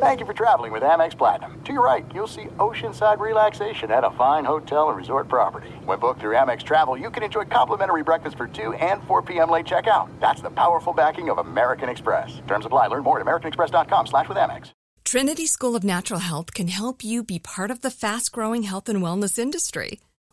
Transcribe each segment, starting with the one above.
Thank you for traveling with Amex Platinum. To your right, you'll see oceanside relaxation at a fine hotel and resort property. When booked through Amex Travel, you can enjoy complimentary breakfast for 2 and 4 p.m. late checkout. That's the powerful backing of American Express. Terms apply. Learn more at americanexpress.com slash with Amex. Trinity School of Natural Health can help you be part of the fast-growing health and wellness industry.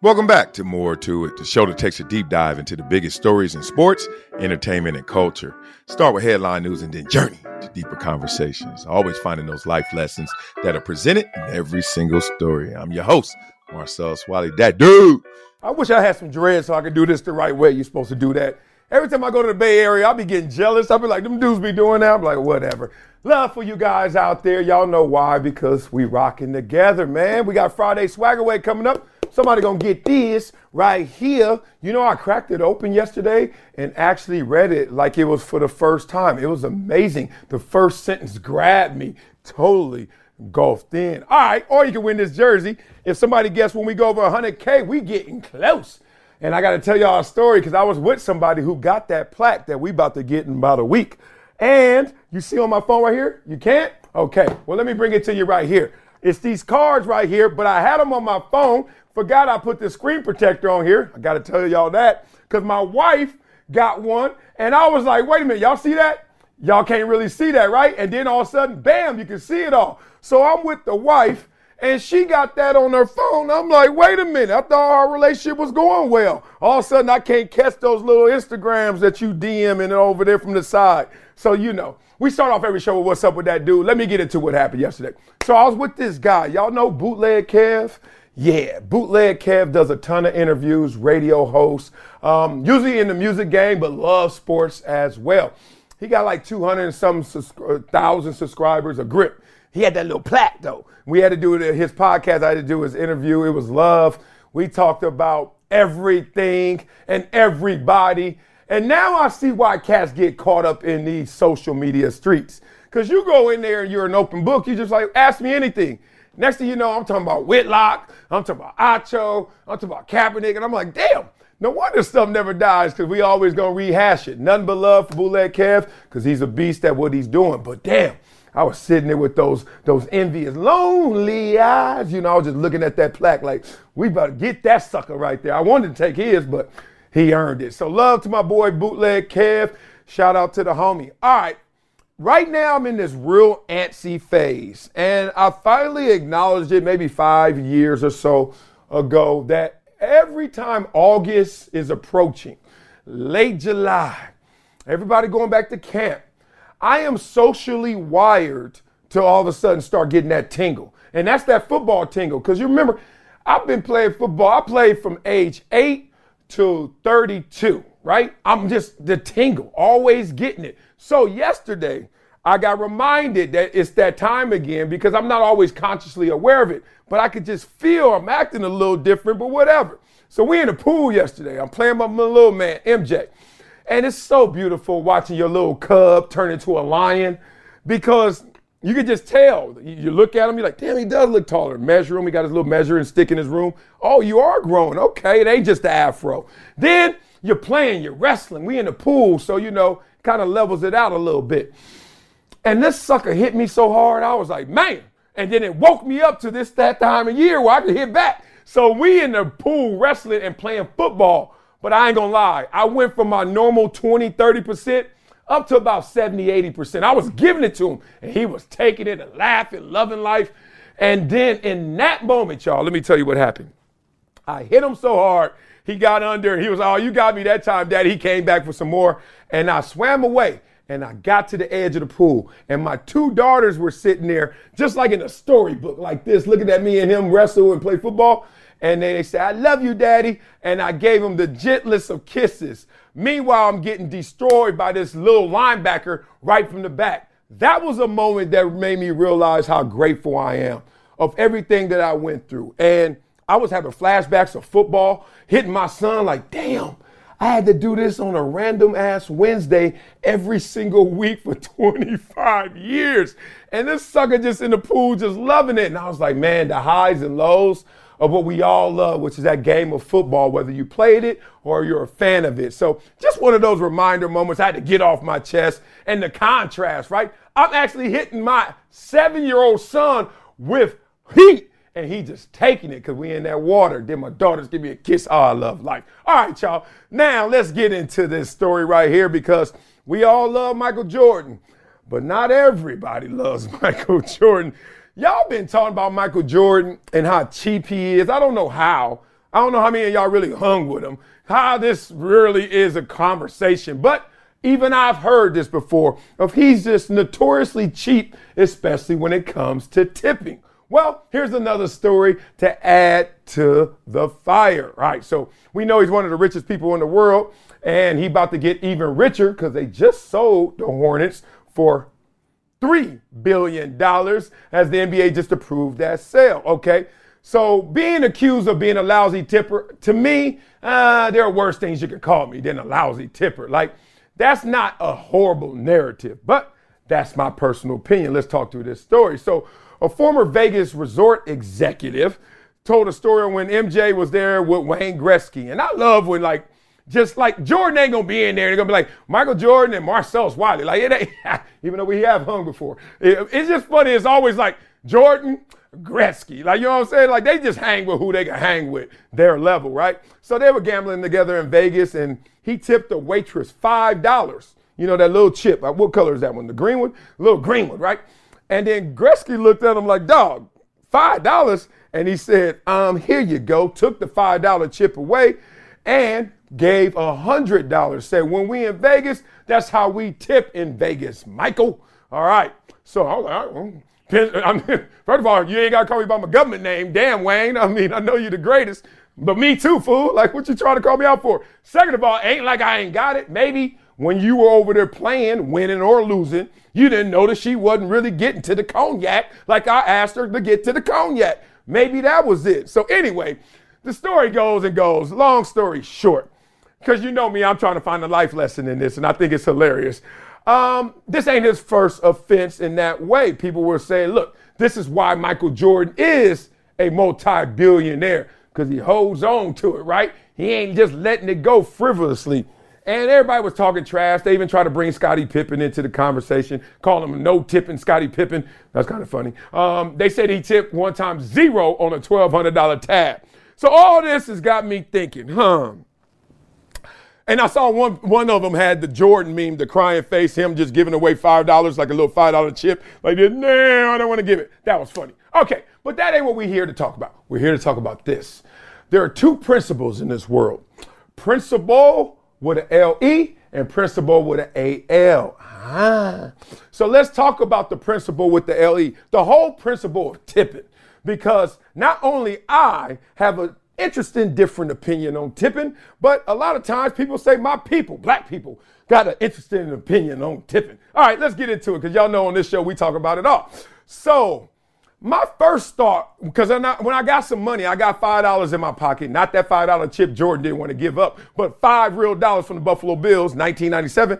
Welcome back to More to It, the show that takes a deep dive into the biggest stories in sports, entertainment, and culture. Start with headline news and then journey to deeper conversations. Always finding those life lessons that are presented in every single story. I'm your host, Marcellus Wiley. That dude. I wish I had some dread so I could do this the right way. You're supposed to do that. Every time I go to the Bay Area, I'll be getting jealous. I'll be like, them dudes be doing that. I'm like, whatever. Love for you guys out there. Y'all know why, because we rocking together, man. We got Friday Swag Away coming up. Somebody gonna get this right here. You know, I cracked it open yesterday and actually read it like it was for the first time. It was amazing. The first sentence grabbed me totally golfed in. All right, or you can win this jersey. If somebody guess when we go over 100K, we getting close. And I got to tell y'all a story because I was with somebody who got that plaque that we about to get in about a week. And you see on my phone right here? You can't? Okay. Well, let me bring it to you right here. It's these cards right here, but I had them on my phone. Forgot I put the screen protector on here. I got to tell y'all that because my wife got one. And I was like, wait a minute, y'all see that? Y'all can't really see that, right? And then all of a sudden, bam, you can see it all. So I'm with the wife and she got that on her phone. I'm like, wait a minute. I thought our relationship was going well. All of a sudden, I can't catch those little Instagrams that you DMing over there from the side. So, you know, we start off every show with what's up with that dude. Let me get into what happened yesterday. So I was with this guy. Y'all know Bootleg Kev? Yeah, Bootleg Kev does a ton of interviews, radio hosts, um, usually in the music game, but loves sports as well. He got like 200 and some sus- uh, thousand subscribers, a grip. He had that little plaque though. We had to do his podcast. I had to do his interview. It was love. We talked about everything and everybody. And now I see why cats get caught up in these social media streets. Cause you go in there and you're an open book. You just like ask me anything. Next thing you know, I'm talking about Whitlock. I'm talking about Acho. I'm talking about Kaepernick. And I'm like, damn. No wonder stuff never dies because we always gonna rehash it. Nothing but love for Bootleg Kev because he's a beast at what he's doing. But damn, I was sitting there with those those envious, lonely eyes. You know, I was just looking at that plaque like, we better get that sucker right there. I wanted to take his, but he earned it. So love to my boy Bootleg Kev. Shout out to the homie. All right. Right now, I'm in this real antsy phase, and I finally acknowledged it maybe five years or so ago that every time August is approaching, late July, everybody going back to camp, I am socially wired to all of a sudden start getting that tingle. And that's that football tingle. Because you remember, I've been playing football. I played from age 8 to 32, right? I'm just the tingle, always getting it. So yesterday, I got reminded that it's that time again because I'm not always consciously aware of it, but I could just feel I'm acting a little different, but whatever. So we in the pool yesterday. I'm playing with my little man, MJ. And it's so beautiful watching your little cub turn into a lion because you can just tell. You look at him, you're like, damn, he does look taller. Measure him. He got his little measuring stick in his room. Oh, you are growing. Okay, it ain't just the afro. Then you're playing, you're wrestling. We in the pool, so you know, kind of levels it out a little bit. And this sucker hit me so hard, I was like, man. And then it woke me up to this that time of year where I could hit back. So we in the pool wrestling and playing football. But I ain't gonna lie, I went from my normal 20, 30% up to about 70, 80%. I was giving it to him, and he was taking it and laughing, loving life. And then in that moment, y'all, let me tell you what happened. I hit him so hard, he got under and he was, oh, you got me that time, daddy. He came back for some more. And I swam away and I got to the edge of the pool. And my two daughters were sitting there, just like in a storybook, like this, looking at me and him wrestle and play football. And then they said, I love you, daddy. And I gave him the gentlest of kisses. Meanwhile, I'm getting destroyed by this little linebacker right from the back. That was a moment that made me realize how grateful I am of everything that I went through. And I was having flashbacks of football, hitting my son like, damn, I had to do this on a random ass Wednesday every single week for 25 years. And this sucker just in the pool, just loving it. And I was like, man, the highs and lows of what we all love, which is that game of football, whether you played it or you're a fan of it. So just one of those reminder moments I had to get off my chest and the contrast, right? I'm actually hitting my seven year old son with heat and he just taking it because we in that water. Then my daughters give me a kiss. Oh, I love life. All right, y'all. Now let's get into this story right here because we all love Michael Jordan, but not everybody loves Michael Jordan. Y'all been talking about Michael Jordan and how cheap he is. I don't know how. I don't know how many of y'all really hung with him. How this really is a conversation, but even I've heard this before of he's just notoriously cheap, especially when it comes to tipping. Well, here's another story to add to the fire. All right, so we know he's one of the richest people in the world, and he about to get even richer because they just sold the Hornets for $3 billion as the NBA just approved that sale. Okay. So being accused of being a lousy tipper, to me, uh, there are worse things you could call me than a lousy tipper. Like, that's not a horrible narrative, but that's my personal opinion. Let's talk through this story. So a former Vegas resort executive told a story when MJ was there with Wayne Gretzky. And I love when like just like Jordan ain't gonna be in there. They're gonna be like Michael Jordan and Marcellus Wiley. Like it ain't, even though we have hung before. It, it's just funny. It's always like Jordan, Gretzky. Like you know what I'm saying? Like they just hang with who they can hang with, their level, right? So they were gambling together in Vegas, and he tipped a waitress five dollars. You know that little chip. What color is that one? The green one? Little green one, right? And then Gretzky looked at him like, dog, five dollars. And he said, um, here you go. Took the five dollar chip away and gave a hundred dollars. Said, when we in Vegas, that's how we tip in Vegas, Michael. All right. So I like, I mean, first of all, you ain't got to call me by my government name. Damn, Wayne. I mean, I know you're the greatest, but me too, fool. Like, what you trying to call me out for? Second of all, ain't like I ain't got it. Maybe when you were over there playing, winning or losing, you didn't notice she wasn't really getting to the cognac like I asked her to get to the cognac. Maybe that was it. So, anyway, the story goes and goes. Long story short, because you know me, I'm trying to find a life lesson in this, and I think it's hilarious. Um, this ain't his first offense in that way. People were saying, look, this is why Michael Jordan is a multi billionaire, because he holds on to it, right? He ain't just letting it go frivolously. And everybody was talking trash. They even tried to bring Scottie Pippen into the conversation, call him no tipping Scottie Pippen. That's kind of funny. Um, they said he tipped one time zero on a $1,200 tab. So all this has got me thinking, huh? And I saw one one of them had the Jordan meme, the crying face, him just giving away five dollars like a little five dollar chip, like. No, I don't want to give it. That was funny. Okay, but that ain't what we're here to talk about. We're here to talk about this. There are two principles in this world: principle with an L-E and principle with an A-L. Ah. So let's talk about the principle with the L-E, the whole principle of tipping. Because not only I have an interesting different opinion on tipping, but a lot of times people say my people, black people, got an interesting opinion on tipping. All right, let's get into it because y'all know on this show we talk about it all. So my first thought, because when I got some money, I got five dollars in my pocket. Not that five dollar chip Jordan didn't want to give up, but five real dollars from the Buffalo Bills, 1997.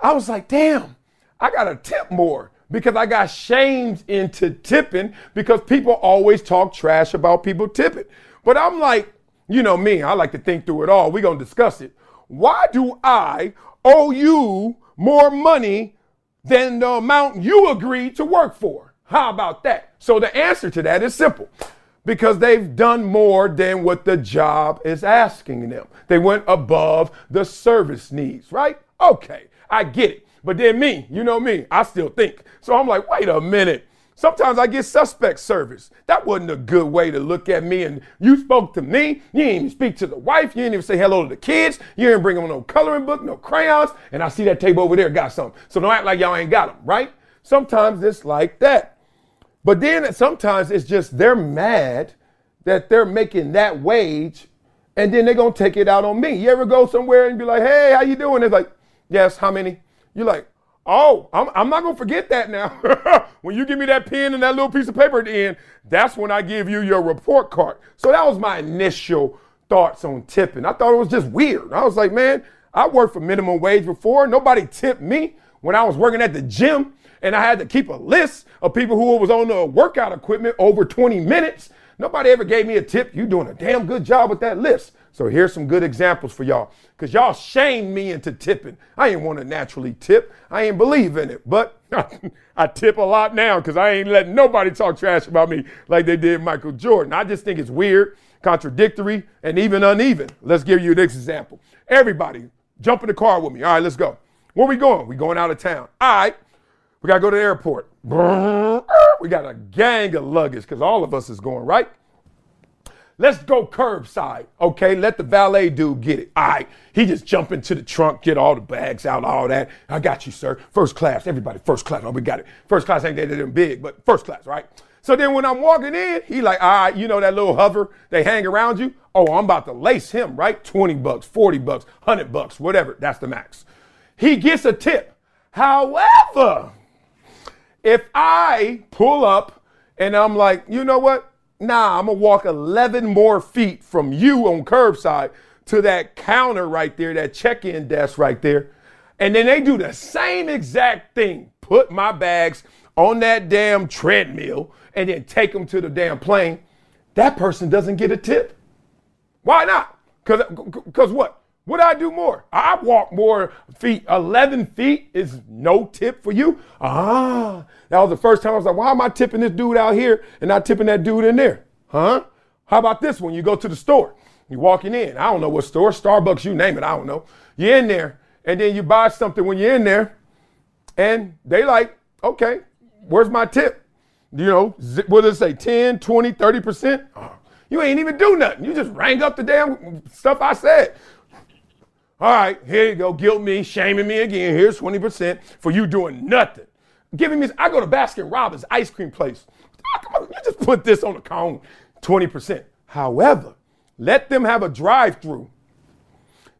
I was like, damn, I got to tip more because I got shamed into tipping because people always talk trash about people tipping. But I'm like, you know me, I like to think through it all. We're gonna discuss it. Why do I owe you more money than the amount you agreed to work for? How about that? So the answer to that is simple because they've done more than what the job is asking them. They went above the service needs, right? Okay, I get it. But then me, you know me, I still think. So I'm like, wait a minute. Sometimes I get suspect service. That wasn't a good way to look at me. And you spoke to me. You didn't even speak to the wife. You didn't even say hello to the kids. You didn't bring them no coloring book, no crayons. And I see that table over there got something. So don't act like y'all ain't got them, right? Sometimes it's like that. But then sometimes it's just they're mad that they're making that wage and then they're going to take it out on me. You ever go somewhere and be like, hey, how you doing? It's like, yes, how many? You're like, Oh, I'm, I'm not going to forget that now. when you give me that pen and that little piece of paper at the end, that's when I give you your report card. So that was my initial thoughts on tipping. I thought it was just weird. I was like, man, I worked for minimum wage before. Nobody tipped me when I was working at the gym and I had to keep a list of people who was on the workout equipment over 20 minutes. Nobody ever gave me a tip. You're doing a damn good job with that list. So here's some good examples for y'all. Because y'all shamed me into tipping. I ain't want to naturally tip. I ain't believe in it. But I tip a lot now because I ain't letting nobody talk trash about me like they did Michael Jordan. I just think it's weird, contradictory, and even uneven. Let's give you this example. Everybody, jump in the car with me. All right, let's go. Where we going? We going out of town. All right. We got to go to the airport. We got a gang of luggage because all of us is going, right? Let's go curbside. Okay, let the valet dude get it. All right. He just jump into the trunk, get all the bags out, all that. I got you, sir. First class. Everybody, first class. Oh, we got it. First class ain't that big, but first class, right? So then when I'm walking in, he like, all right, you know that little hover they hang around you? Oh, I'm about to lace him, right? 20 bucks, 40 bucks, 100 bucks, whatever. That's the max. He gets a tip. However, if I pull up and I'm like, you know what? Nah, I'm gonna walk 11 more feet from you on curbside to that counter right there, that check-in desk right there. And then they do the same exact thing. Put my bags on that damn treadmill and then take them to the damn plane. That person doesn't get a tip. Why not? Cause, cause what? Would I do more? I walk more feet. 11 feet is no tip for you. Ah, that was the first time I was like, why am I tipping this dude out here and not tipping that dude in there? Huh? How about this one? You go to the store. You're walking in. I don't know what store, Starbucks, you name it. I don't know. You're in there and then you buy something when you're in there and they like, okay, where's my tip? You know, what does it say? 10, 20, 30%? Oh, you ain't even do nothing. You just rang up the damn stuff I said. All right, here you go. Guilt me, shaming me again. Here's 20% for you doing nothing. Giving me, I go to Baskin Robbins ice cream place. Ah, on, you just put this on the cone, 20%. However, let them have a drive through.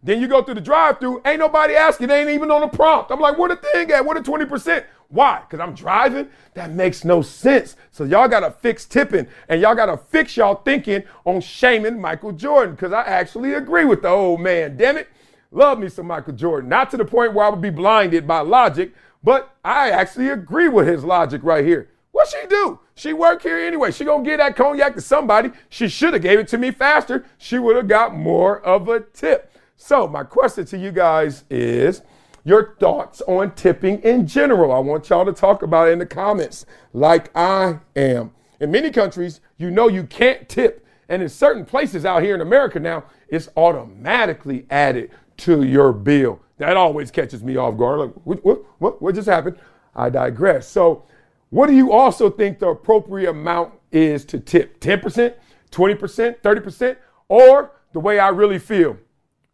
Then you go through the drive through, ain't nobody asking, they ain't even on the prompt. I'm like, where the thing at? Where the 20%? Why? Because I'm driving? That makes no sense. So y'all got to fix tipping and y'all got to fix y'all thinking on shaming Michael Jordan because I actually agree with the old man. Damn it. Love me some Michael Jordan. Not to the point where I would be blinded by logic, but I actually agree with his logic right here. What she do? She work here anyway. She gonna give that cognac to somebody. She should have gave it to me faster. She would have got more of a tip. So my question to you guys is your thoughts on tipping in general. I want y'all to talk about it in the comments like I am. In many countries, you know you can't tip. And in certain places out here in America now, it's automatically added to your bill. That always catches me off guard. Like, what, what, what, what just happened? I digress. So, what do you also think the appropriate amount is to tip? 10%, 20%, 30%, or the way I really feel?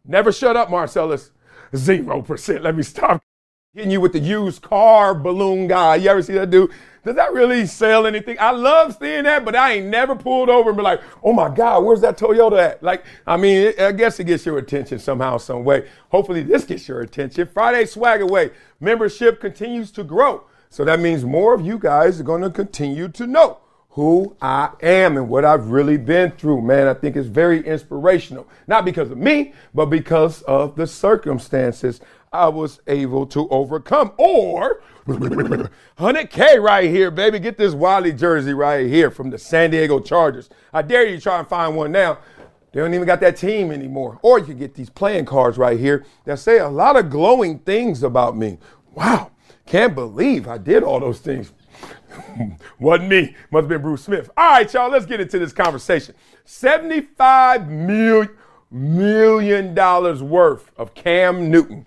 Never shut up, Marcellus. 0%. Let me stop hitting you with the used car balloon guy. You ever see that dude? Does that really sell anything? I love seeing that, but I ain't never pulled over and be like, oh my God, where's that Toyota at? Like, I mean, I guess it gets your attention somehow, some way. Hopefully this gets your attention. Friday Swag Away membership continues to grow. So that means more of you guys are going to continue to know who I am and what I've really been through. Man, I think it's very inspirational. Not because of me, but because of the circumstances I was able to overcome. Or 100K right here, baby. Get this Wiley jersey right here from the San Diego Chargers. I dare you try and find one now. They don't even got that team anymore. Or you can get these playing cards right here that say a lot of glowing things about me. Wow, can't believe I did all those things. Wasn't me. Must have been Bruce Smith. All right, y'all, let's get into this conversation. $75 million, million dollars worth of Cam Newton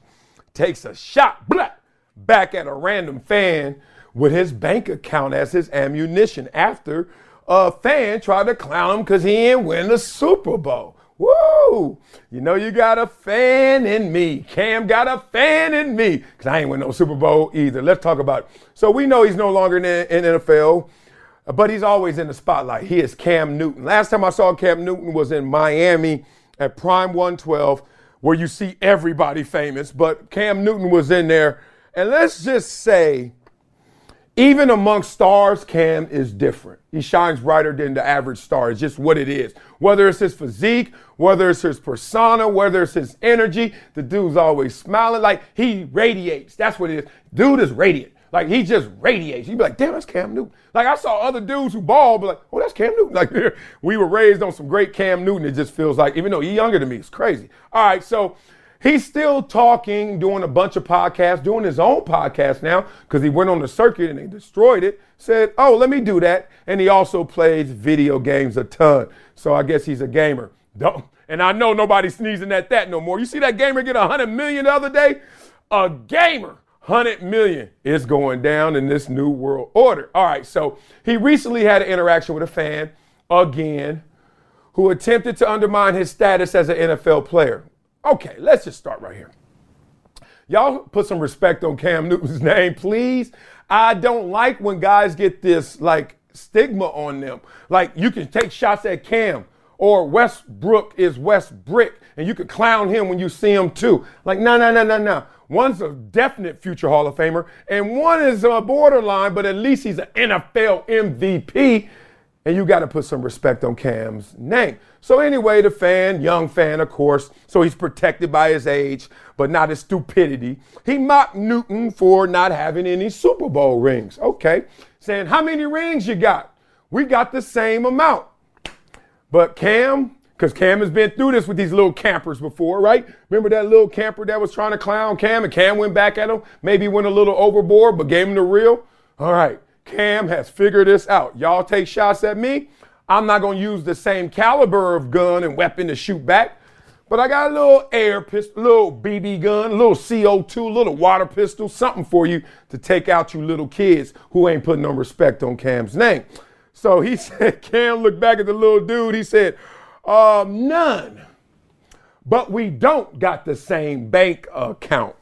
takes a shot blah, back at a random fan with his bank account as his ammunition after a fan tried to clown him because he didn't win the Super Bowl. Woo! You know you got a fan in me. Cam got a fan in me because I ain't win no Super Bowl either. Let's talk about it. So we know he's no longer in, in NFL, but he's always in the spotlight. He is Cam Newton. Last time I saw Cam Newton was in Miami at Prime 112, where you see everybody famous, but Cam Newton was in there. And let's just say even among stars, Cam is different. He shines brighter than the average star. It's just what it is. Whether it's his physique, whether it's his persona, whether it's his energy, the dude's always smiling. Like he radiates. That's what it is. Dude is radiant. Like he just radiates. You'd be like, damn, that's Cam Newton. Like I saw other dudes who ball, but like, oh, that's Cam Newton. Like we were raised on some great Cam Newton. It just feels like, even though he's younger than me, it's crazy. All right, so He's still talking, doing a bunch of podcasts, doing his own podcast now because he went on the circuit and they destroyed it. Said, oh, let me do that. And he also plays video games a ton. So I guess he's a gamer. Don't, and I know nobody's sneezing at that no more. You see that gamer get a 100 million the other day? A gamer. 100 million is going down in this new world order. All right, so he recently had an interaction with a fan again who attempted to undermine his status as an NFL player. Okay, let's just start right here. Y'all put some respect on Cam Newton's name, please. I don't like when guys get this like stigma on them. Like you can take shots at Cam or Westbrook is West Brick and you could clown him when you see him too. Like, no, no, no, no, no. One's a definite future Hall of Famer and one is a borderline, but at least he's an NFL MVP and you got to put some respect on Cam's name. So anyway, the fan, young fan, of course, so he's protected by his age, but not his stupidity. He mocked Newton for not having any Super Bowl rings. Okay, saying how many rings you got? We got the same amount. But Cam, because Cam has been through this with these little campers before, right? Remember that little camper that was trying to clown Cam and Cam went back at him? Maybe went a little overboard, but gave him the real? All right. Cam has figured this out. Y'all take shots at me. I'm not going to use the same caliber of gun and weapon to shoot back, but I got a little air pistol, little BB gun, a little CO2, little water pistol, something for you to take out you little kids who ain't putting no respect on Cam's name. So he said, Cam looked back at the little dude. He said, um, none. But we don't got the same bank account.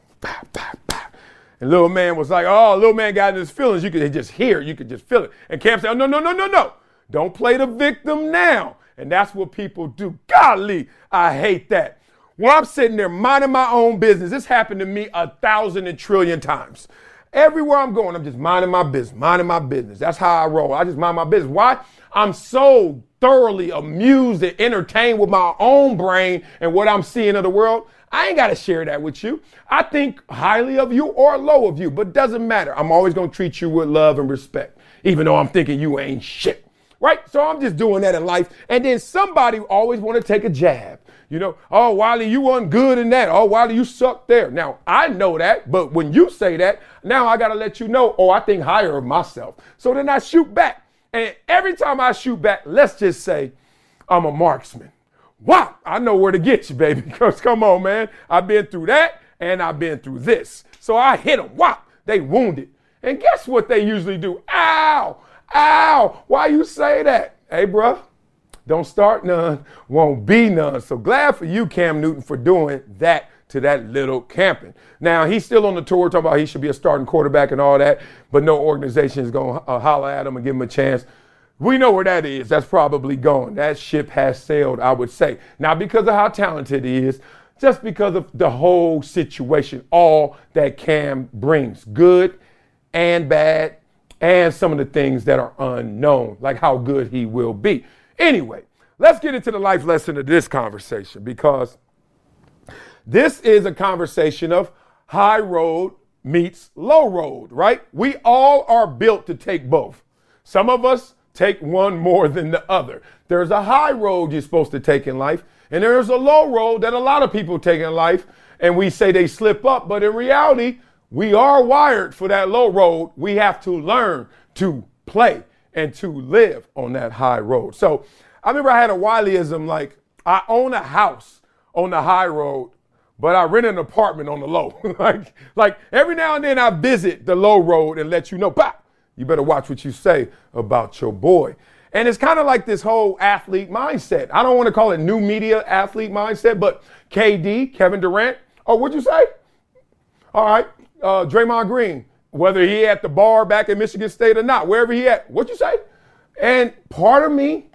And little man was like, oh, little man got in his feelings. You could just hear it. You could just feel it. And Cam said, oh, no, no, no, no, no. Don't play the victim now. And that's what people do. Golly, I hate that. When I'm sitting there minding my own business, this happened to me a thousand and trillion times. Everywhere I'm going, I'm just minding my business, minding my business. That's how I roll. I just mind my business. Why? I'm so thoroughly amused and entertained with my own brain and what I'm seeing of the world. I ain't got to share that with you. I think highly of you or low of you, but doesn't matter. I'm always going to treat you with love and respect, even though I'm thinking you ain't shit. Right? So I'm just doing that in life. And then somebody always want to take a jab. You know, oh, Wiley, you weren't good in that. Oh, Wiley, you sucked there. Now, I know that, but when you say that, now I got to let you know, oh, I think higher of myself. So then I shoot back. And every time I shoot back, let's just say I'm a marksman. Wow, I know where to get you, baby. Because come on, man. I've been through that and I've been through this. So I hit them. Wow, they wounded. And guess what they usually do? Ow, ow. Why you say that? Hey, bruh, don't start none, won't be none. So glad for you, Cam Newton, for doing that to that little camping. Now, he's still on the tour talking about he should be a starting quarterback and all that, but no organization is going to uh, holler at him and give him a chance. We know where that is. That's probably gone. That ship has sailed, I would say. Not because of how talented he is, just because of the whole situation, all that Cam brings, good and bad, and some of the things that are unknown, like how good he will be. Anyway, let's get into the life lesson of this conversation because this is a conversation of high road meets low road, right? We all are built to take both. Some of us take one more than the other. There's a high road you're supposed to take in life, and there's a low road that a lot of people take in life, and we say they slip up, but in reality, we are wired for that low road. We have to learn to play and to live on that high road. So I remember I had a Wileyism like I own a house on the high road, but I rent an apartment on the low. like, like every now and then I visit the low road and let you know, pop, you better watch what you say about your boy. And it's kind of like this whole athlete mindset. I don't want to call it new media athlete mindset, but KD, Kevin Durant. Oh, what'd you say? All right, uh, Draymond Green, whether he at the bar back in Michigan State or not, wherever he at, what'd you say? And part of me,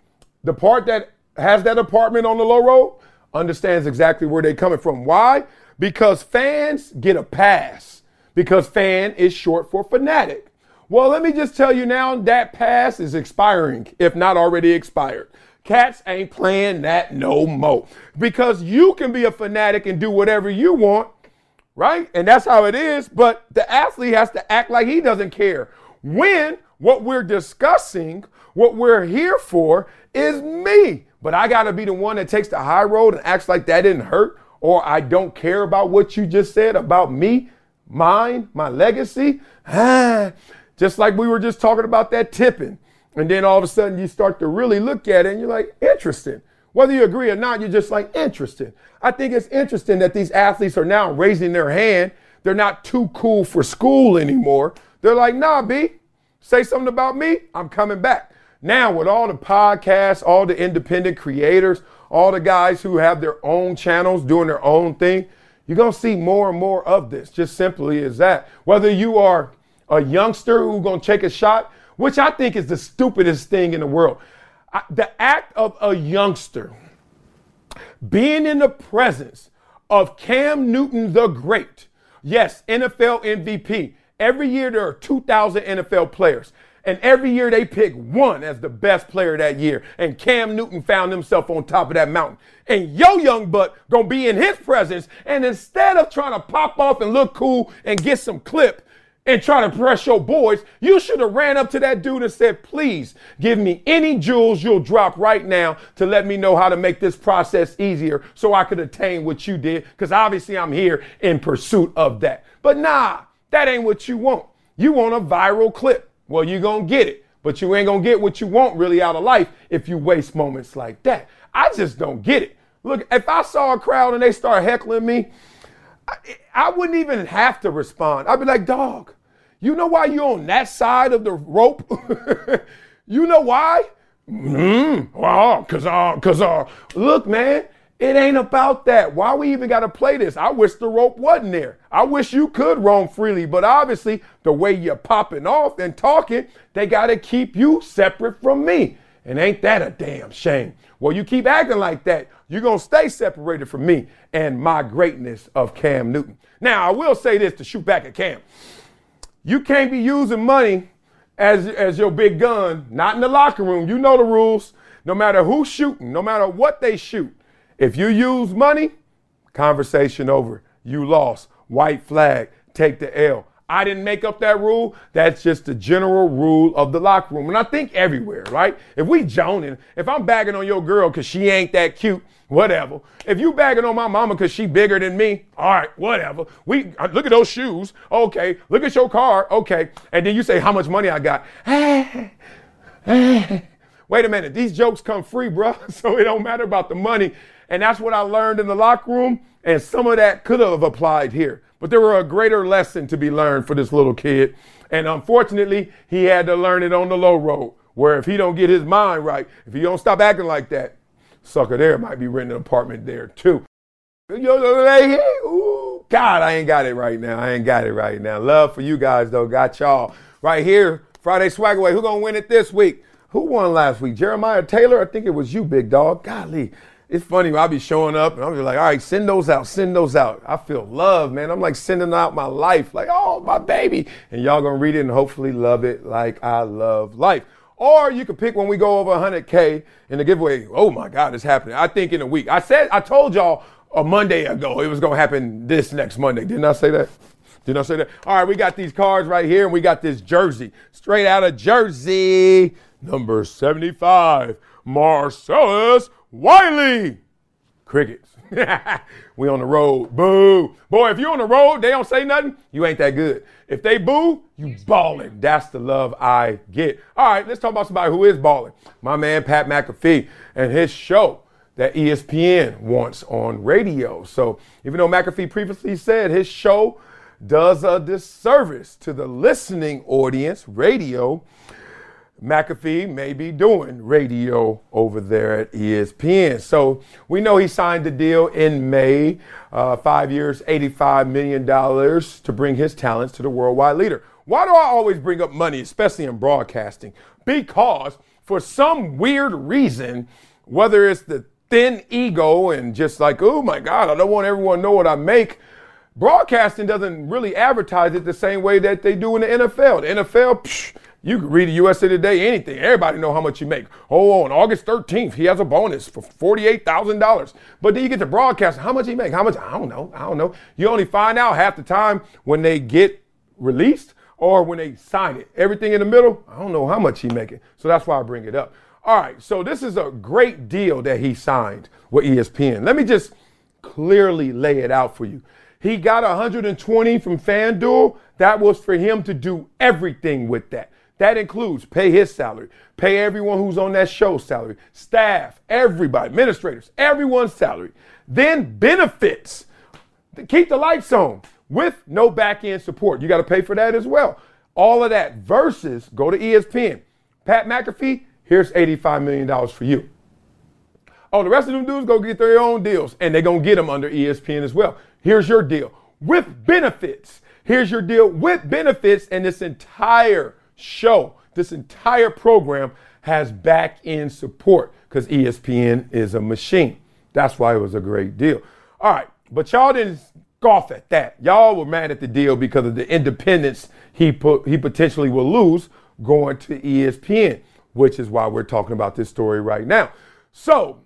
the part that has that apartment on the low road, understands exactly where they're coming from. Why? Because fans get a pass. Because fan is short for fanatic. Well, let me just tell you now that pass is expiring, if not already expired. Cats ain't playing that no more. Because you can be a fanatic and do whatever you want, right? And that's how it is. But the athlete has to act like he doesn't care. When what we're discussing, what we're here for, is me. But I got to be the one that takes the high road and acts like that didn't hurt, or I don't care about what you just said about me, mine, my legacy. Ah, just like we were just talking about that tipping. And then all of a sudden you start to really look at it and you're like, interesting. Whether you agree or not, you're just like, interesting. I think it's interesting that these athletes are now raising their hand. They're not too cool for school anymore. They're like, nah, B, say something about me, I'm coming back. Now, with all the podcasts, all the independent creators, all the guys who have their own channels doing their own thing, you're going to see more and more of this. Just simply is that. Whether you are a youngster who's going to take a shot, which I think is the stupidest thing in the world. The act of a youngster being in the presence of Cam Newton the Great, yes, NFL MVP. Every year there are 2,000 NFL players. And every year they pick one as the best player that year. And Cam Newton found himself on top of that mountain. And yo young butt gonna be in his presence. And instead of trying to pop off and look cool and get some clip, and try to press your boys, you should have ran up to that dude and said, please give me any jewels you'll drop right now to let me know how to make this process easier so I could attain what you did. Because obviously I'm here in pursuit of that. But nah, that ain't what you want. You want a viral clip. Well, you're going to get it. But you ain't going to get what you want really out of life if you waste moments like that. I just don't get it. Look, if I saw a crowd and they start heckling me, I, I wouldn't even have to respond. I'd be like, dog, you know why you're on that side of the rope? you know why? Mm-hmm. Well, cause uh, cause uh, look, man, it ain't about that. Why we even got to play this? I wish the rope wasn't there. I wish you could roam freely, but obviously the way you're popping off and talking, they got to keep you separate from me. And ain't that a damn shame? Well, you keep acting like that, you're going to stay separated from me and my greatness of Cam Newton. Now, I will say this to shoot back at Cam. You can't be using money as, as your big gun, not in the locker room. You know the rules. No matter who's shooting, no matter what they shoot, if you use money, conversation over. You lost. White flag. Take the L. I didn't make up that rule. That's just the general rule of the locker room. And I think everywhere, right? If we joning, if I'm bagging on your girl because she ain't that cute, whatever. If you bagging on my mama because she bigger than me, all right, whatever. We look at those shoes, okay. Look at your car, okay. And then you say how much money I got. Wait a minute, these jokes come free, bro. So it don't matter about the money. And that's what I learned in the locker room. And some of that could have applied here. But there were a greater lesson to be learned for this little kid. And unfortunately, he had to learn it on the low road, where if he don't get his mind right, if he don't stop acting like that, sucker there might be renting an apartment there too. God, I ain't got it right now. I ain't got it right now. Love for you guys though. Got y'all right here. Friday swag away. Who gonna win it this week? Who won last week? Jeremiah Taylor. I think it was you, big dog. Golly, it's funny. I'll be showing up and I'll be like, all right, send those out, send those out. I feel love, man. I'm like sending out my life, like, oh, my baby. And y'all gonna read it and hopefully love it like I love life. Or you could pick when we go over 100K in the giveaway. Oh my God, it's happening. I think in a week. I said, I told y'all a Monday ago it was to happen this next Monday. Didn't I say that? Didn't I say that? All right, we got these cards right here and we got this jersey straight out of Jersey, number 75, Marcellus Wiley. Crickets. we on the road. Boo. Boy, if you're on the road, they don't say nothing, you ain't that good. If they boo, you balling. That's the love I get. All right, let's talk about somebody who is balling. My man Pat McAfee and his show that ESPN wants on radio. So even though McAfee previously said his show does a disservice to the listening audience, radio. McAfee may be doing radio over there at ESPN. So we know he signed the deal in May, uh, five years, $85 million to bring his talents to the worldwide leader. Why do I always bring up money, especially in broadcasting? Because for some weird reason, whether it's the thin ego and just like, oh my God, I don't want everyone to know what I make. Broadcasting doesn't really advertise it the same way that they do in the NFL. The NFL, psh, you can read the USA Today, anything. Everybody know how much you make. Oh, on August 13th, he has a bonus for $48,000. But then you get to broadcast, how much he make? How much? I don't know. I don't know. You only find out half the time when they get released or when they sign it. Everything in the middle, I don't know how much he making. So that's why I bring it up. All right, so this is a great deal that he signed with ESPN. Let me just clearly lay it out for you. He got 120 from FanDuel. That was for him to do everything with that. That includes pay his salary, pay everyone who's on that show salary, staff, everybody, administrators, everyone's salary. Then benefits. Keep the lights on with no back end support. You got to pay for that as well. All of that versus go to ESPN. Pat McAfee, here's $85 million for you. Oh, the rest of them dudes go get their own deals, and they're going to get them under ESPN as well. Here's your deal with benefits. Here's your deal with benefits, and this entire show, this entire program has back end support because ESPN is a machine. That's why it was a great deal. All right, but y'all didn't scoff at that. Y'all were mad at the deal because of the independence he put he potentially will lose going to ESPN, which is why we're talking about this story right now. So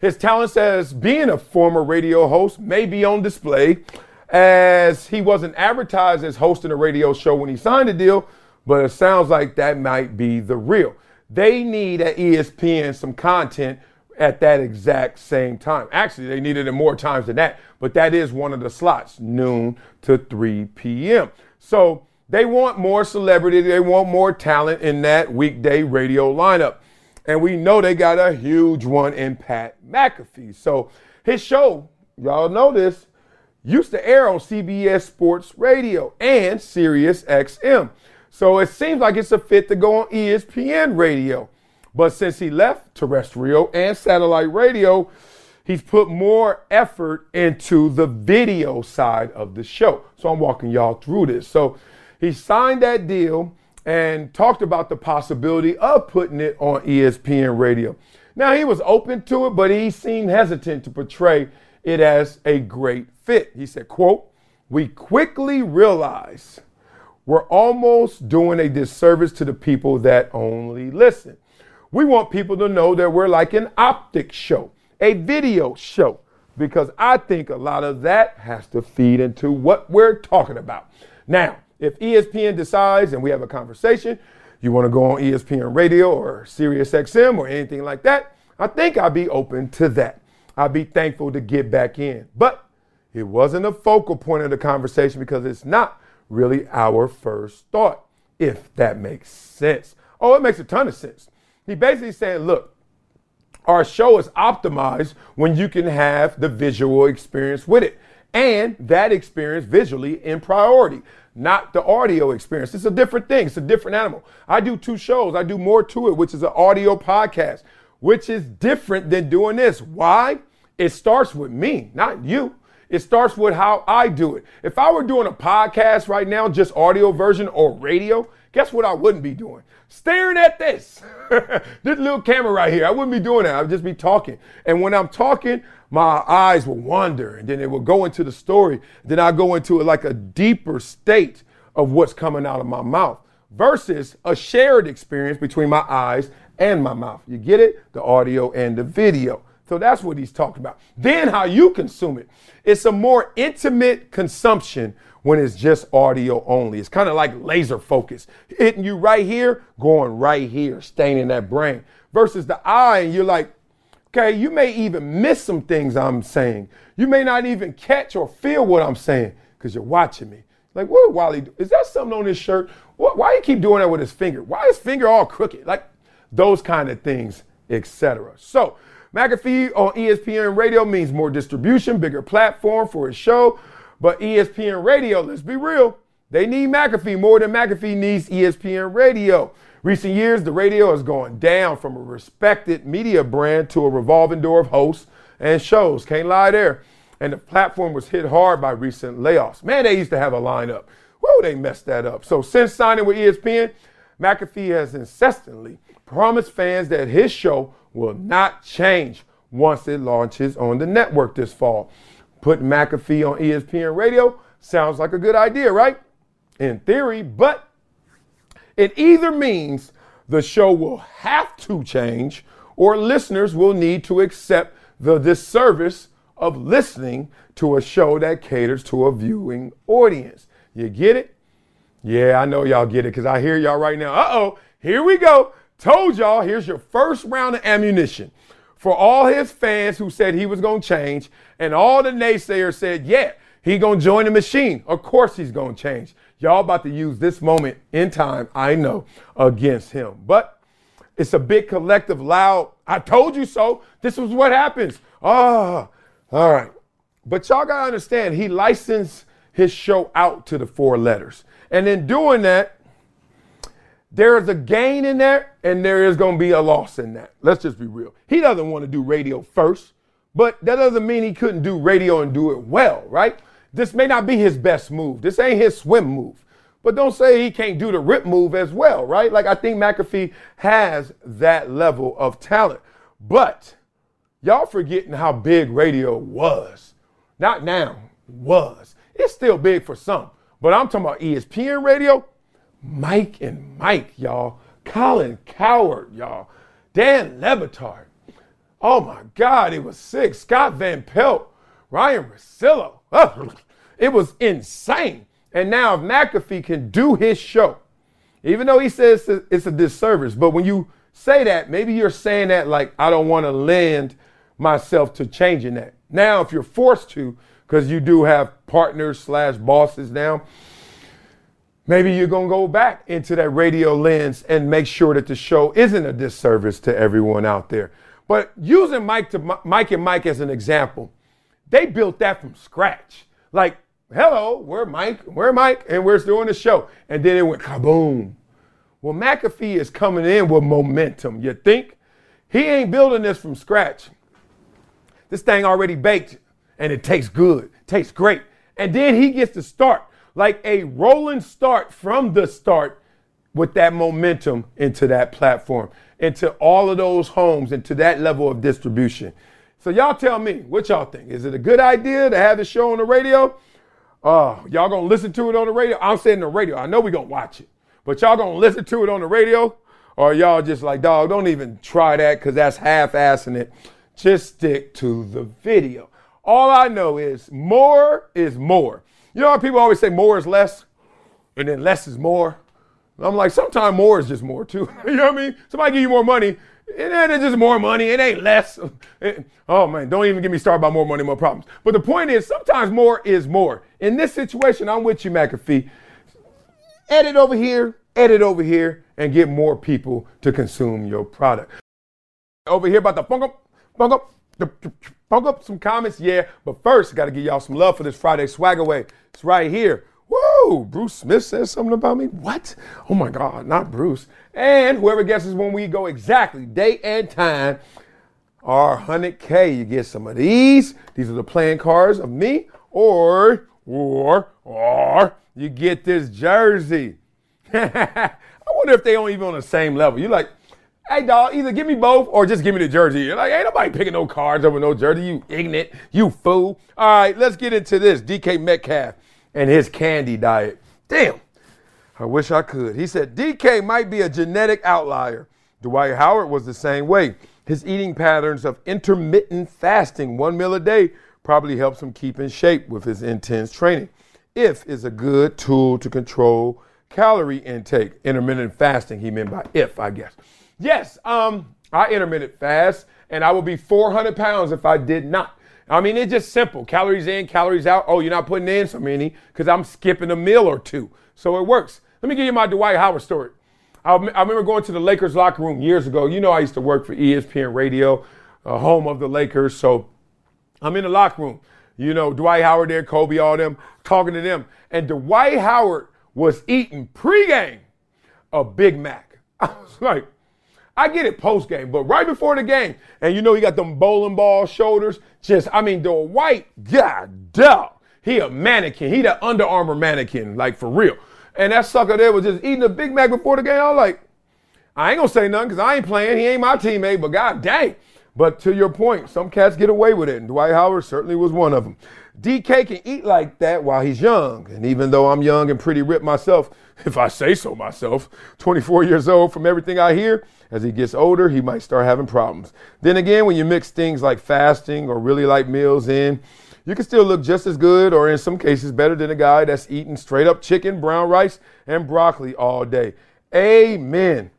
his talents as being a former radio host may be on display as he wasn't advertised as hosting a radio show when he signed the deal, but it sounds like that might be the real. They need at ESPN some content at that exact same time. Actually, they needed it more times than that, but that is one of the slots, noon to 3 p.m. So they want more celebrity, they want more talent in that weekday radio lineup. And we know they got a huge one in Pat McAfee. So his show, y'all know this, used to air on CBS Sports Radio and Sirius XM. So it seems like it's a fit to go on ESPN radio. But since he left terrestrial and satellite radio, he's put more effort into the video side of the show. So I'm walking y'all through this. So he signed that deal and talked about the possibility of putting it on ESPN radio. Now he was open to it, but he seemed hesitant to portray it as a great fit. He said, quote, we quickly realized we're almost doing a disservice to the people that only listen. We want people to know that we're like an optic show, a video show, because I think a lot of that has to feed into what we're talking about. Now, if ESPN decides and we have a conversation, you want to go on ESPN radio or Sirius XM or anything like that, I think I'd be open to that. I'd be thankful to get back in. But it wasn't a focal point of the conversation because it's not really our first thought, if that makes sense. Oh, it makes a ton of sense. He basically saying, look, our show is optimized when you can have the visual experience with it. And that experience visually in priority, not the audio experience. It's a different thing. It's a different animal. I do two shows. I do more to it, which is an audio podcast, which is different than doing this. Why? It starts with me, not you. It starts with how I do it. If I were doing a podcast right now, just audio version or radio, guess what I wouldn't be doing? Staring at this. this little camera right here. I wouldn't be doing that. I'd just be talking. And when I'm talking, my eyes will wander and then it will go into the story. Then I go into like a deeper state of what's coming out of my mouth versus a shared experience between my eyes and my mouth. You get it? The audio and the video. So that's what he's talking about. Then how you consume it. It's a more intimate consumption when it's just audio only. It's kind of like laser focus, hitting you right here, going right here, staying in that brain. Versus the eye, and you're like, okay, you may even miss some things I'm saying. You may not even catch or feel what I'm saying because you're watching me. Like, what Wally? Is that something on his shirt? What, why you keep doing that with his finger? Why is his finger all crooked? Like those kind of things, etc. So McAfee on ESPN radio means more distribution, bigger platform for his show. But ESPN Radio, let's be real, they need McAfee more than McAfee needs ESPN Radio. Recent years, the radio has gone down from a respected media brand to a revolving door of hosts and shows. Can't lie there. And the platform was hit hard by recent layoffs. Man, they used to have a lineup. Whoa, they messed that up. So since signing with ESPN, McAfee has incessantly promised fans that his show will not change once it launches on the network this fall. Pat McAfee on ESPN radio sounds like a good idea, right? In theory, but it either means the show will have to change or listeners will need to accept the disservice of listening to a show that caters to a viewing audience. You get it? Yeah, I know y'all get it because I hear y'all right now. Uh oh, here we go. Told y'all, here's your first round of ammunition. For all his fans who said he was going to change, and all the naysayers said, yeah, he going to join the machine. Of course he's going to change. Y'all about to use this moment in time, I know, against him. But it's a big collective loud, I told you so. This was what happens. Ah, oh, all right. But y'all got to understand, he licensed his show out to the four letters. And in doing that, there is a gain in there and there is going to be a loss in that. Let's just be real. He doesn't want to do radio first, but that doesn't mean he couldn't do radio and do it well, right? This may not be his best move. This ain't his swim move. But don't say he can't do the rip move as well, right? Like I think McAfee has that level of talent. But y'all forgetting how big radio was. Not now, was. It's still big for some. But I'm talking about ESPN radio, Mike and Mike, y'all. Colin Cowherd, y'all. Dan Le Batard. Oh my God, it was sick. Scott Van Pelt, Ryen Russillo. it was insane. And now if McAfee can do his show, even though he says it's a disservice, but when you say that, maybe you're saying that like, I don't want to lend myself to changing that. Now, if you're forced to, because you do have partners slash bosses now, maybe you're going to go back into that radio lens and make sure that the show isn't a disservice to everyone out there. But using Mike to Mike and Mike as an example, they built that from scratch. Like, hello, we're Mike, we're Mike, and we're doing the show. And then it went kaboom. Well, McAfee is coming in with momentum. You think? He ain't building this from scratch. This thing already baked and it tastes good, tastes great. And then he gets to start like a rolling start from the start with that momentum into that platform, into all of those homes, into that level of distribution. So y'all tell me, what y'all think? Is it a good idea to have the show on the radio? Uh, y'all gonna listen to it on the radio? I'm saying the radio. I know we gonna watch it, but y'all gonna listen to it on the radio? Or y'all just like, dog, don't even try that because that's half-assing it. Just stick to the video. All I know is more is more. You know how people always say more is less, and then less is more. I'm like, sometimes more is just more too. you know what I mean? Somebody give you more money, and then it's just more money. It ain't less. It, oh man, don't even get me started about more money, more problems. But the point is, sometimes more is more. In this situation, I'm with you, McAfee. Edit over here, edit over here, and get more people to consume your product. Over here about the funk up, funk up, funk up some comments, yeah. But first, got to give y'all some love for this Friday swag away. It's right here. Woo! Bruce Smith says something about me. What? Oh my God, not Bruce. And whoever guesses when we go exactly, date and time, are 100K. You get some of these. These are the playing cards of me. Or, or, or you get this jersey. I wonder if they don't even on the same level. You're like, hey dog, either give me both or just give me the jersey. You're like, ain't nobody picking no cards over no jersey. You ignorant, you fool. All right, let's get into this. DK Metcalf and his candy diet. Damn, I wish I could. He said DK might be a genetic outlier. Dwight Howard was the same way. His eating patterns of intermittent fasting, one meal a day, probably helps him keep in shape with his intense training. If is a good tool to control calorie intake. Intermittent fasting, he meant by if, I guess. Yes, um, I intermittent fast, and I would be 400 pounds if I did not. I mean, it's just simple. Calories in, calories out. Oh, you're not putting in so many because I'm skipping a meal or two. So it works. Let me give you my Dwight Howard story. I, I remember going to the Lakers locker room years ago. You know, I used to work for ESPN Radio, uh, home of the Lakers. So I'm in the locker room. You know, Dwight Howard there, Kobe, all them, talking to them. And Dwight Howard was eating pregame a Big Mac. I was like, I get it post game, but right before the game, and you know he got them bowling ball shoulders. Just, I mean, the white, god damn, he a mannequin. He the Under Armour mannequin, like for real. And that sucker there was just eating a Big Mac before the game. I'm like, I ain't gonna say nothing because I ain't playing. He ain't my teammate, but god dang. But to your point, some cats get away with it, and Dwight Howard certainly was one of them. DK can eat like that while he's young. And even though I'm young and pretty ripped myself, if I say so myself, 24 years old, from everything I hear, as he gets older, he might start having problems. Then again, when you mix things like fasting or really light meals in, you can still look just as good, or in some cases, better than a guy that's eating straight up chicken, brown rice, and broccoli all day. Amen.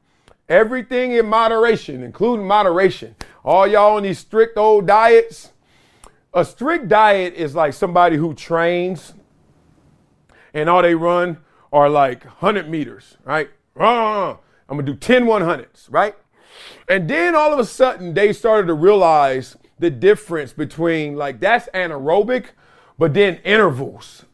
Everything in moderation, including moderation. All y'all on these strict old diets. A strict diet is like somebody who trains and all they run are like 100 meters, right? Uh, I'm gonna do 10 100s, right? And then all of a sudden they started to realize the difference between like that's anaerobic, but then intervals.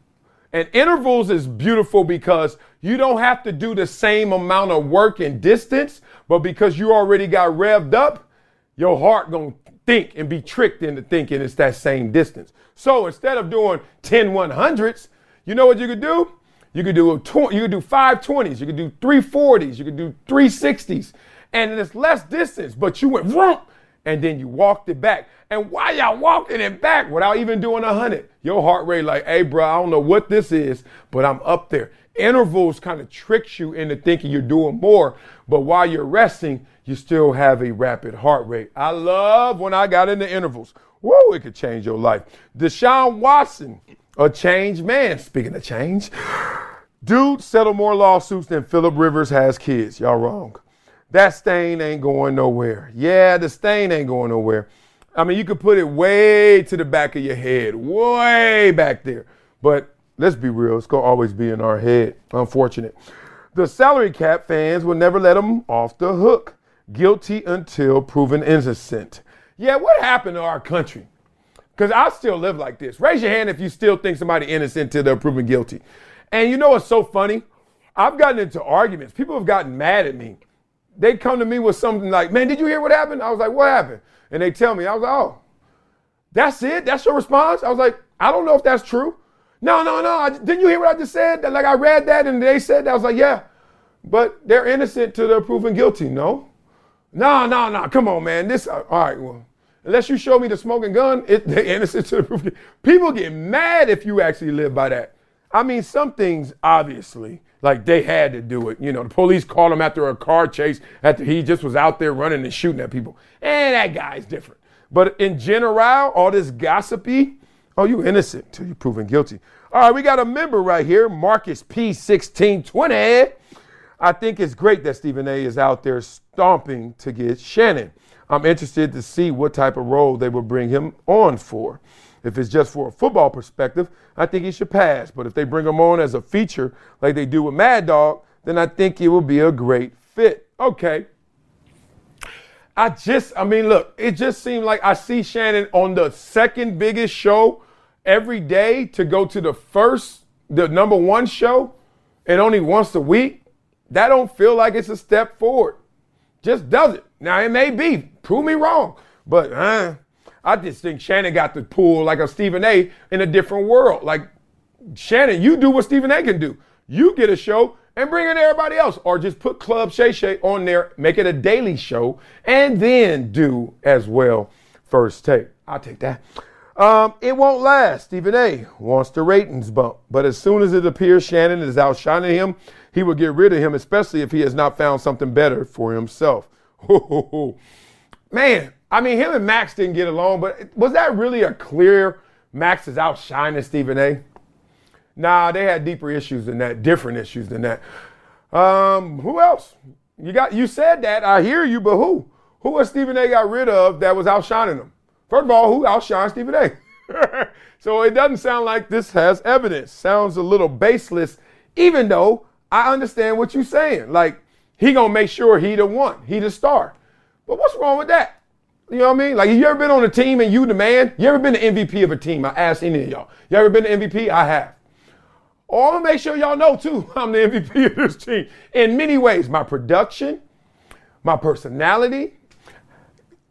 And intervals is beautiful because you don't have to do the same amount of work and distance, but because you already got revved up, your heart gonna think and be tricked into thinking it's that same distance. So instead of doing 10 100s, you know what you could do? You could do a tw- you could do five twenties, you could do three forties, you could do three sixties, and it's less distance, but you went vroom, and then you walked it back. And while y'all walking it back without even doing a hundred, your heart rate like, hey, bro, I don't know what this is, but I'm up there. Intervals kind of tricks you into thinking you're doing more, but while you're resting, you still have a rapid heart rate. I love when I got into intervals. Whoa, it could change your life. Deshaun Watson, a changed man. Speaking of change, dude settled more lawsuits than Philip Rivers has kids. Y'all wrong. That stain ain't going nowhere. Yeah, the stain ain't going nowhere. I mean, you could put it way to the back of your head, way back there. But let's be real, it's going to always be in our head. Unfortunate. The salary cap fans will never let them off the hook. Guilty until proven innocent. Yeah, what happened to our country? Because I still live like this. Raise your hand if you still think somebody innocent till they're proven guilty. And you know what's so funny? I've gotten into arguments. People have gotten mad at me. They come to me with something like, man, did you hear what happened? I was like, what happened? And they tell me, I was like, oh, that's it? That's your response? I was like, I don't know if that's true. No, no, no. I, didn't you hear what I just said? Like I read that and they said that. I was like, yeah. But they're innocent till they're proven guilty. No. No, no, no. Come on, man. This uh, all right, well. Unless you show me the smoking gun, it, they're innocent to the proof. People get mad if you actually live by that. I mean, some things obviously, like they had to do it. You know, the police called him after a car chase after he just was out there running and shooting at people. And that guy's different. But in general, all this gossipy, oh, you innocent till you're proven guilty. All right, we got a member right here, Marcus P1620. I think it's great that Stephen A is out there stomping to get Shannon. I'm interested to see what type of role they will bring him on for. If it's just for a football perspective, I think he should pass. But if they bring him on as a feature like they do with Mad Dog, then I think it will be a great fit. Okay. I just, I mean, look, it just seemed like I see Shannon on the second biggest show every day to go to the first, the number one show, and only once a week. That don't feel like it's a step forward. Just does it. Now it may be. Prove me wrong. But uh, I just think Shannon got the pull like a Stephen A in a different world. Like Shannon, you do what Stephen A can do. You get a show and bring in everybody else, or just put Club Shay Shay on there, make it a daily show, and then do as well first take. I'll take that. Um, it won't last. Stephen A wants the ratings bump, but as soon as it appears Shannon is outshining him, he will get rid of him, especially if he has not found something better for himself. Man, I mean, him and Max didn't get along, but was that really a clear Max is outshining Stephen A? Nah, they had deeper issues than that, different issues than that. Um, who else? You got you said that. I hear you, but who? Who was Stephen A got rid of that was outshining him? First of all, who outshined Stephen A? so it doesn't sound like this has evidence. Sounds a little baseless, even though I understand what you're saying. Like, he gonna make sure he the one, he the star. But what's wrong with that? You know what I mean? Like, you ever been on a team and you the man? You ever been the MVP of a team? I asked any of y'all. You ever been the MVP? I have. Oh, I'm gonna make sure y'all know too, I'm the MVP of this team in many ways. My production, my personality,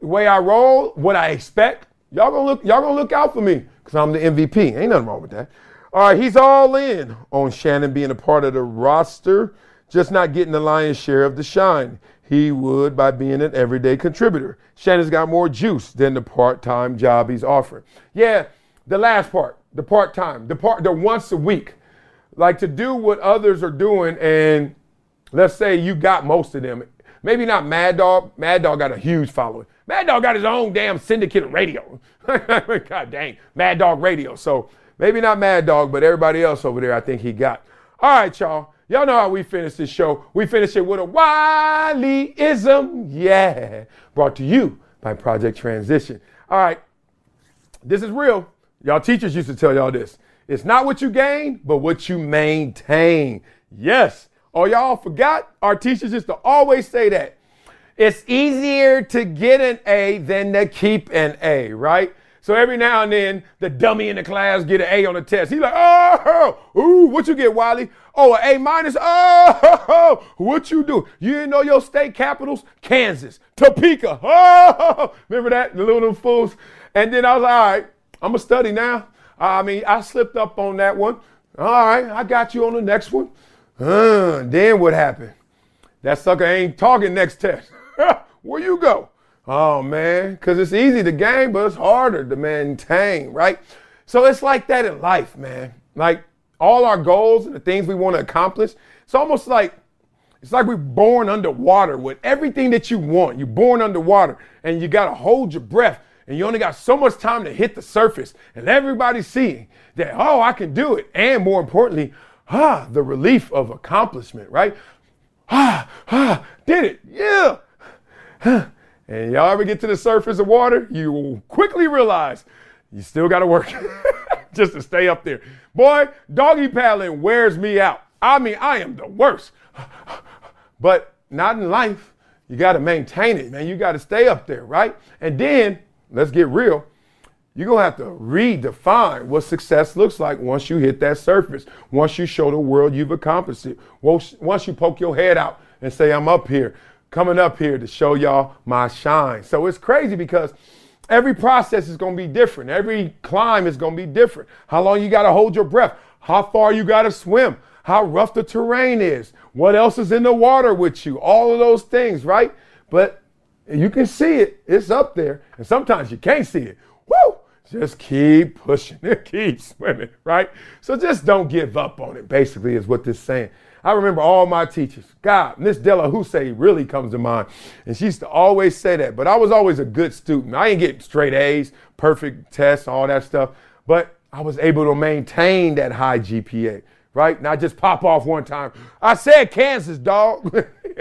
the way I roll, what I expect. Y'all gonna look, y'all gonna look out for me because I'm the MVP. Ain't nothing wrong with that. All right, he's all in on Shannon being a part of the roster, just not getting the lion's share of the shine. He would by being an everyday contributor. Shannon's got more juice than the part-time job he's offering. Yeah, the last part, the part-time, the part, the once a week, like to do what others are doing, and let's say you got most of them. Maybe not Mad Dog. Mad Dog got a huge following. Mad Dog got his own damn syndicate radio. God dang, Mad Dog Radio. So maybe not Mad Dog, but everybody else over there, I think he got. All right, y'all. Y'all know how we finish this show. We finish it with a Wileyism. Yeah. Brought to you by Project Transition. All right. This is real. Y'all teachers used to tell y'all this. It's not what you gain, but what you maintain. Yes. Oh, y'all forgot? Our teachers used to always say that. It's easier to get an A than to keep an A, right? So every now and then, the dummy in the class get an A on the test. He's like, oh, ooh, what you get, Wiley? Oh, an A minus. Oh, what you do? You didn't know your state capitals? Kansas, Topeka. Oh, remember that? The little fools. And then I was like, all right, I'm gonna study now. I mean, I slipped up on that one. All right, I got you on the next one. Uh, then what happened? That sucker ain't talking next test. Where you go? Oh man, because it's easy to gain, but it's harder to maintain, right? So it's like that in life, man. Like all our goals and the things we want to accomplish, it's almost like it's like we're born underwater with everything that you want. You're born underwater and you got to hold your breath and you only got so much time to hit the surface and everybody's seeing that, oh, I can do it. And more importantly, ah, the relief of accomplishment, right? Ah, ah, did it. Yeah. And y'all ever get to the surface of water, you will quickly realize you still got to work just to stay up there. Boy, doggy paddling wears me out. I mean, I am the worst. but not in life. You got to maintain it, man. You got to stay up there, right? And then, let's get real. You're going to have to redefine what success looks like once you hit that surface, once you show the world you've accomplished it, once you poke your head out and say, I'm up here, coming up here to show y'all my shine. So it's crazy because every process is going to be different. Every climb is going to be different. How long you got to hold your breath, how far you got to swim, how rough the terrain is, what else is in the water with you, all of those things, right? But you can see it, it's up there, and sometimes you can't see it. Woo! Just keep pushing it, keep swimming, right? So just don't give up on it, basically, is what this saying. I remember all my teachers. God, Miss Della Hussein really comes to mind. And she used to always say that. But I was always a good student. I didn't get straight A's, perfect tests, all that stuff. But I was able to maintain that high GPA, right? Not just pop off one time. I said Kansas, dog,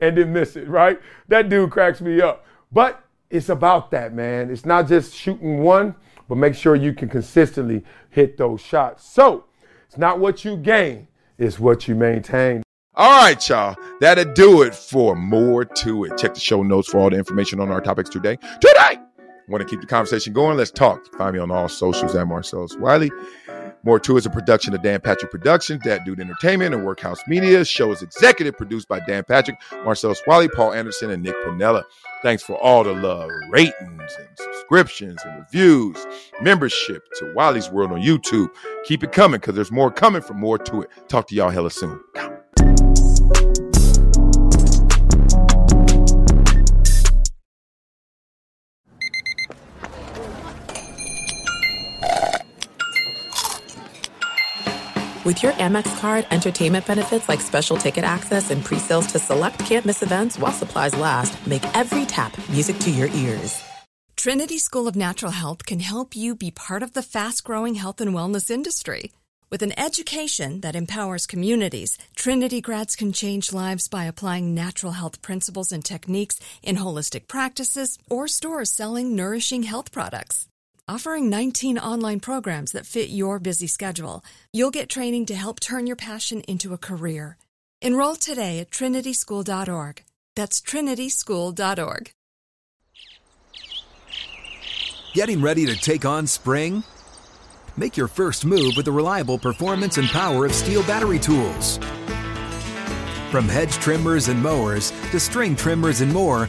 and then miss it, right? That dude cracks me up. But it's about that, man. It's not just shooting one, but make sure you can consistently hit those shots. So it's not what you gain, it's what you maintain. All right, y'all. That'll do it for more to it. Check the show notes for all the information on our topics today. Today! Want to keep the conversation going? Let's talk. Find me on all socials at Marcellus Wiley. More to is a production of Dan Patrick Productions, Dat Dude Entertainment, and Workhouse Media. Show is executive produced by Dan Patrick, Marcellus Wiley, Paul Anderson, and Nick Panella. Thanks for all the love, ratings, and subscriptions, and reviews, membership to Wiley's World on YouTube. Keep it coming because there's more coming for more to it. Talk to y'all hella soon. With your Amex card, entertainment benefits like special ticket access and pre-sales to select campus events while supplies last, make every tap music to your ears. Trinity School of Natural Health can help you be part of the fast-growing health and wellness industry. With an education that empowers communities, Trinity grads can change lives by applying natural health principles and techniques in holistic practices or stores selling nourishing health products. Offering 19 online programs that fit your busy schedule, you'll get training to help turn your passion into a career. Enroll today at trinityschool.org. That's trinityschool.org. Getting ready to take on spring? Make your first move with the reliable performance and power of STIHL battery tools. From hedge trimmers and mowers to string trimmers and more,